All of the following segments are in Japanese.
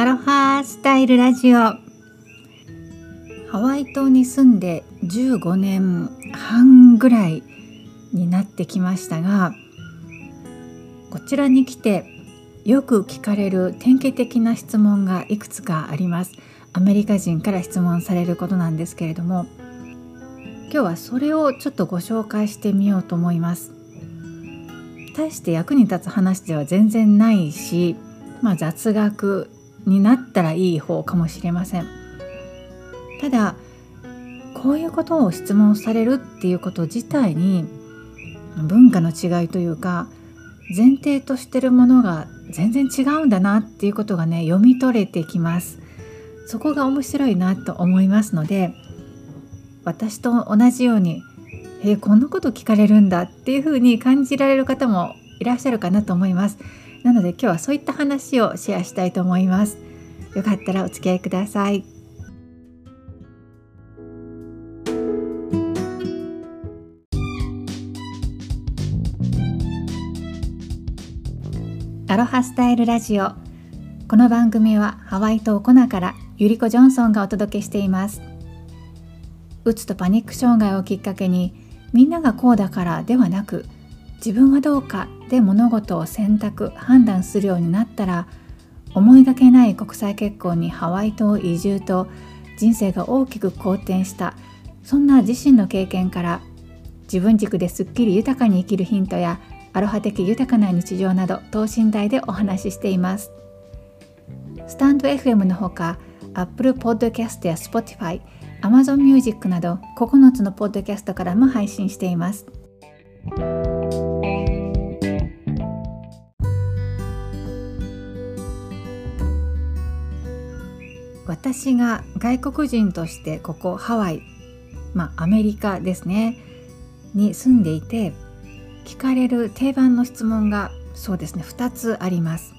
アロハスタイルラジオ。ハワイ島に住んで15年半ぐらいになってきましたがこちらに来てよく聞かれる典型的な質問がいくつかあります。アメリカ人から質問されることなんですけれども今日はそれをちょっとご紹介してみようと思います。大して役に立つ話では全然ないし、まあ、雑学になったらいい方かもしれません。ただこういうことを質問されるっていうこと自体に文化の違いというか前提としてるものが全然違うんだなっていうことがね読み取れてきます。そこが面白いなと思いますので私と同じようにえー、こんなこと聞かれるんだっていうふうに感じられる方もいらっしゃるかなと思います。なので今日はそういった話をシェアしたいと思います。よかったらお付き合いください。アロハスタイルラジオ。この番組はハワイ島コナからゆりこジョンソンがお届けしています。うつとパニック障害をきっかけにみんながこうだからではなく自分はどうかで物事を選択判断するようになったら思いがけない国際結婚にハワイ島移住と人生が大きく好転したそんな自身の経験から自分軸ですっきり豊かに生きるヒントやアロハ的豊かな日常など等身大でお話ししていますスタンド FM のほか Apple Podcast や Spotify Amazon Music など9つのポッドキャストからも配信しています。私が外国人としてここハワイ、まあ、アメリカですねに住んでいて聞かれる定番の質問がそうですね2つあります。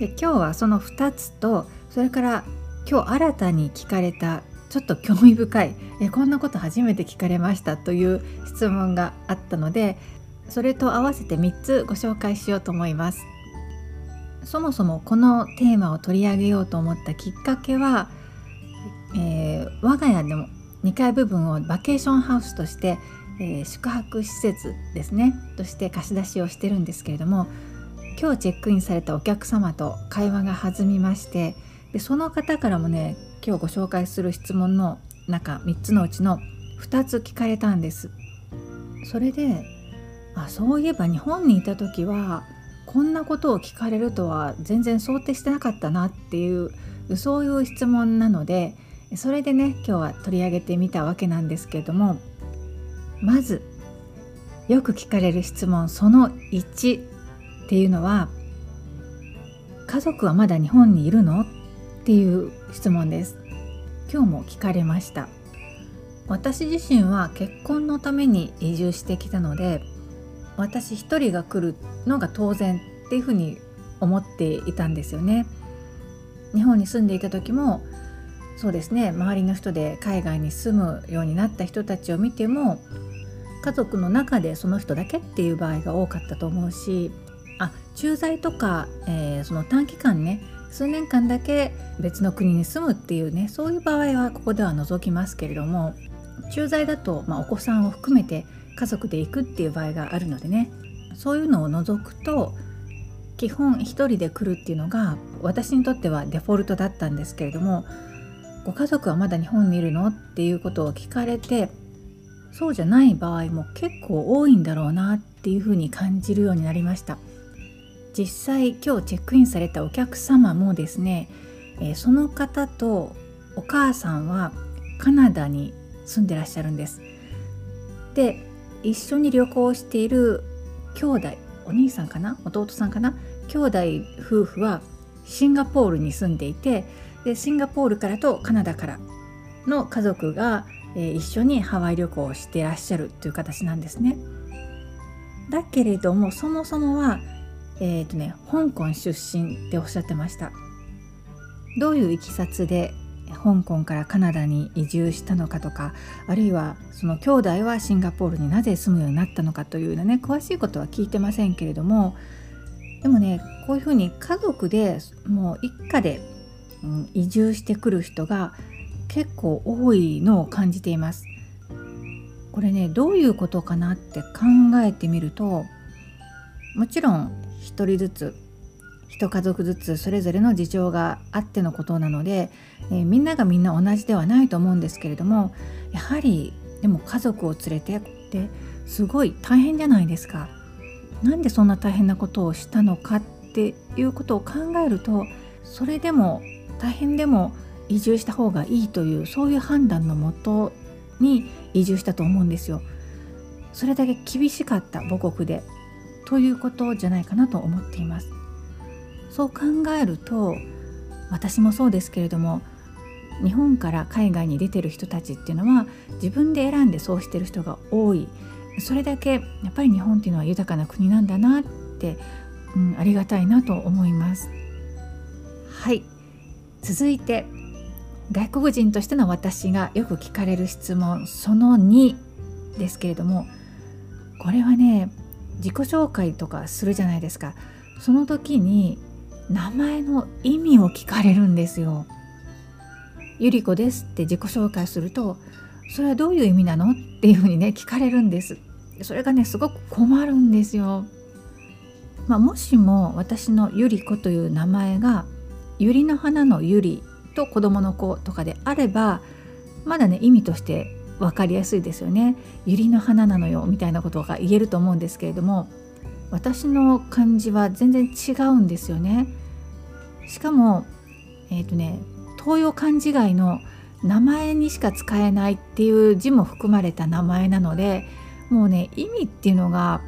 で今日はその2つとそれから今日新たに聞かれたちょっと興味深いえこんなこと初めて聞かれましたという質問があったのでそれと合わせて3つご紹介しようと思いますそもそもこのテーマを取り上げようと思ったきっかけは、えー、我が家の2階部分をバケーションハウスとして、えー、宿泊施設ですねとして貸し出しをしてるんですけれども今日チェックインされたお客様と会話が弾みましてでその方からもね今日ご紹介する質問の中3つのうちの2つ聞かれたんです。それであそういえば日本にいた時はこんなことを聞かれるとは全然想定してなかったなっていうそういう質問なのでそれでね今日は取り上げてみたわけなんですけれどもまずよく聞かれる質問その1っていうのは「家族はまだ日本にいるの?」っていう質問です今日も聞かれました私自身は結婚のために移住してきたので私一人が来るのが当然っていうふうに思っていたんですよね。日本に住んでいた時もそうですね周りの人で海外に住むようになった人たちを見ても家族の中でその人だけっていう場合が多かったと思うしあ駐在とか、えー、その短期間ね数年間だけ別の国に住むっていうねそういう場合はここでは除きますけれども駐在だと、まあ、お子さんを含めて家族で行くっていう場合があるのでねそういうのを除くと基本1人で来るっていうのが私にとってはデフォルトだったんですけれどもご家族はまだ日本にいるの？っていうことを聞かれてそうじゃない場合も結構多いんだろうなっていうふうに感じるようになりました。実際今日チェックインされたお客様もですね、え、その方とお母さんはカナダに住んでらっしゃるんです。で一緒に旅行している兄弟お兄さんかな？弟さんかな？兄弟夫婦はシンガポールに住んでいてでシンガポールからとカナダからの家族が、えー、一緒にハワイ旅行をしてらっしゃるという形なんですね。だけれどもそもそもはえーとね、香港出身っておっしゃってました。どういういきさつで香港からカナダに移住したのかとかあるいはその兄弟はシンガポールになぜ住むようになったのかというようなね詳しいことは聞いてませんけれどもでもねこういうふうに家族でもう一家でうん、移住してくる人が結構多いのを感じています。これねどういうことかなって考えてみるともちろん1人ずつ1家族ずつそれぞれの事情があってのことなので、えー、みんながみんな同じではないと思うんですけれどもやはりでも家族を連れてってすごい大変じゃないですか。なんでそんな大変なことをしたのかっていうことを考えるとそれでも大変でも移住した方がいいというそういう判断のもとに移住したと思うんですよ。それだけ厳しかった母国でということじゃないかなと思っています。そう考えると私もそうですけれども日本から海外に出てる人たちっていうのは自分で選んでそうしてる人が多い。それだけやっぱり日本っていうのは豊かな国なんだなって、うん、ありがたいなと思います。はい。続いて外国人としての私がよく聞かれる質問その2ですけれどもこれはね自己紹介とかするじゃないですか。その時に名前の意味を聞かれるんですよ。ゆり子ですって自己紹介するとそれはどういう意味なのっていうふうにね聞かれるんです。それがねすごく困るんですよ、まあ、もしも私のゆり子という名前がゆりの花のゆりと子供の子とかであればまだね意味として分かりやすいですよね。ゆりの花なのよみたいなことが言えると思うんですけれども私の漢字は全然違うんですよねしかもえっ、ー、とね東洋漢字外の名前にしか使えないっていう字も含まれた名前なのでもうね意味っていうのが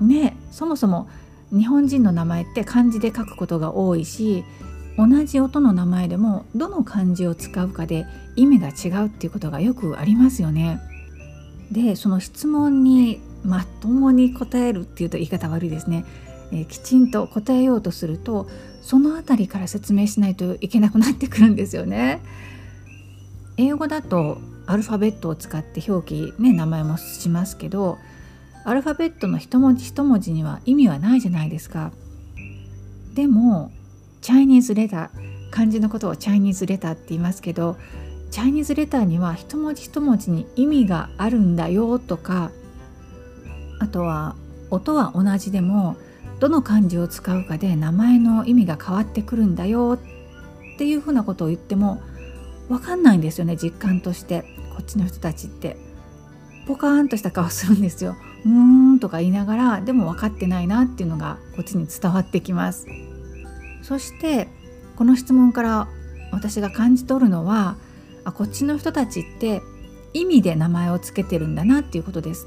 ねそもそも日本人の名前って漢字で書くことが多いし同じ音の名前でもどの漢字を使うかで意味が違うっていうことがよくありますよね。でその質問にまともに答えるっていうと言い方悪いですね。えー、きちんと答えようとするとその辺りから説明しないといけなくなってくるんですよね。英語だとアルファベットを使って表記ね名前もしますけどアルファベットの一文字一文字には意味はないじゃないですか。でもチャイニーズレター漢字のことをチャイニーズレターって言いますけどチャイニーズレターには一文字一文字に意味があるんだよとかあとは音は同じでもどの漢字を使うかで名前の意味が変わってくるんだよっていうふうなことを言っても分かんないんですよね実感として。こっちの人たちって。ポカーンとした顔するんですようーんとか言いながらでも分かってないなっていうのがこっちに伝わってきます。そしてこの質問から私が感じ取るのはあこっちの人たちって意味で名前を付けてるんだなっていうことです。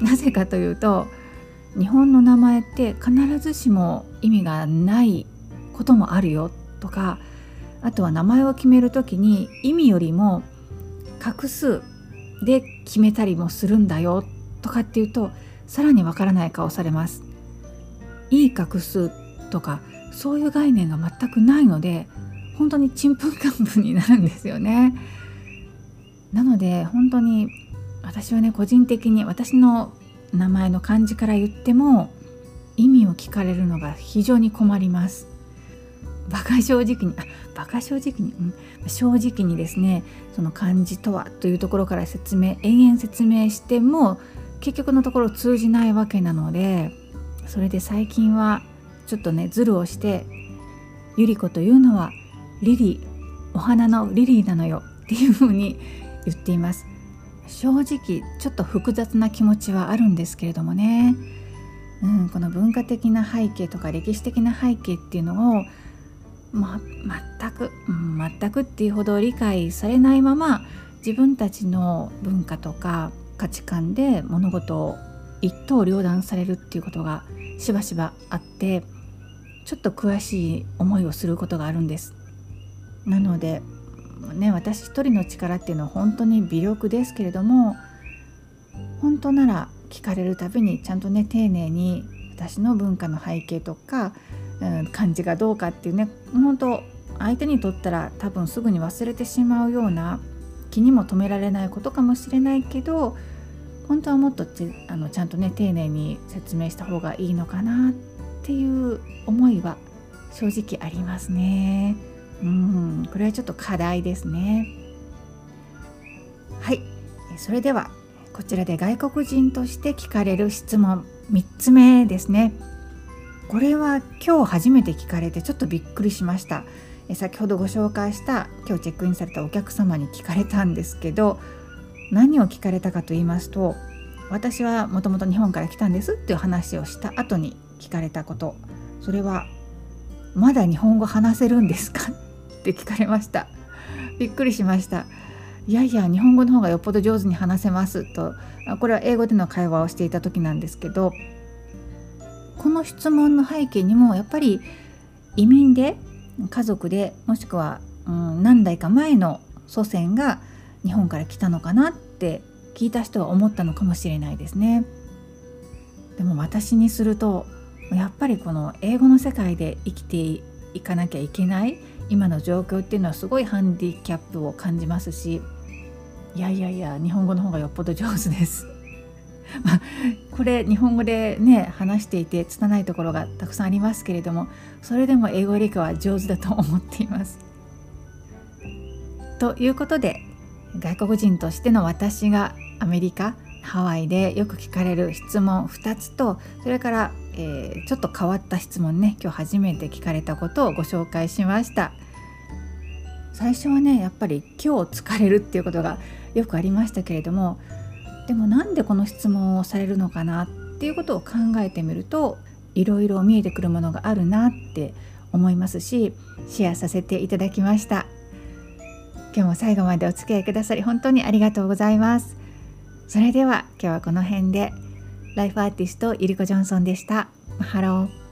なぜかというと日本の名前って必ずしも意味がないこともあるよとかあとは名前を決める時に意味よりも画数で決めたりもするんだよとかっていうとさらにわからない顔されます。いい画数とかそういう概念が全くないので本当にちんぷんかんぷんになるんですよね。なので本当に私はね個人的に私の名前の漢字から言っても意味を聞かれるのが非常に困ります。馬鹿正直にあ馬鹿正直に、うん、正直にですねその漢字とはというところから説明延々説明しても結局のところ通じないわけなのでそれで最近はちょっとねズルをして「ゆり子というのはリリーお花のリリーなのよ」っていうふうに言っています。正直ちょっと複雑な気持ちはあるんですけれどもね、うん、この文化的な背景とか歴史的な背景っていうのを、ま、全く、うん、全くっていうほど理解されないまま自分たちの文化とか価値観で物事を一刀両断されるっていうことがしばしばあってちょっと詳しい思いをすることがあるんです。なのでね私一人の力っていうのは本当に微力ですけれども本当なら聞かれるたびにちゃんとね丁寧に私の文化の背景とか、うん、漢字がどうかっていうね本当相手にとったら多分すぐに忘れてしまうような気にも留められないことかもしれないけど本当はもっとあのちゃんとね丁寧に説明した方がいいのかなっていう思いは正直ありますね。うんこれはちょっと課題ですね。はい。それではこちらで外国人として聞かれる質問3つ目ですね。これは今日初めて聞かれてちょっとびっくりしました。先ほどご紹介した今日チェックインされたお客様に聞かれたんですけど何を聞かれたかと言いますと私はもともと日本から来たんですっていう話をした後に聞かれたこと。それは「まだ日本語話せるんですか?」って聞かれました。びっくりしました。いやいや日本語の方がよっぽど上手に話せます。とこれは英語での会話をしていた時なんですけどこの質問の背景にもやっぱり移民で家族でもしくは、うん、何代か前の祖先が日本から来たのかなって聞いた人は思ったのかもしれないですね。でも私にするとやっぱりこの英語の世界で生きていかなきゃいけない今の状況っていうのはすごいハンディキャップを感じますしいやいやいや日本語の方がよっぽど上手です。まあ、これ日本語でね話していて拙いところがたくさんありますけれどもそれでも英語理科は上手だと思っています。ということで外国人としての私がアメリカハワイでよく聞かれる質問2つとそれから、えー、ちょっと変わった質問ね。今日初めて聞かれたことをご紹介しました。最初はねやっぱり今日疲れるっていうことがよくありましたけれどもでもなんでこの質問をされるのかなっていうことを考えてみるといろいろ見えてくるものがあるなって思いますしシェアさせていただきました。今日も最後までお付き合いくださり本当にありがとうございます。それでは今日はこの辺で。ライフアーティストゆりこジョンソンでした。マハロー。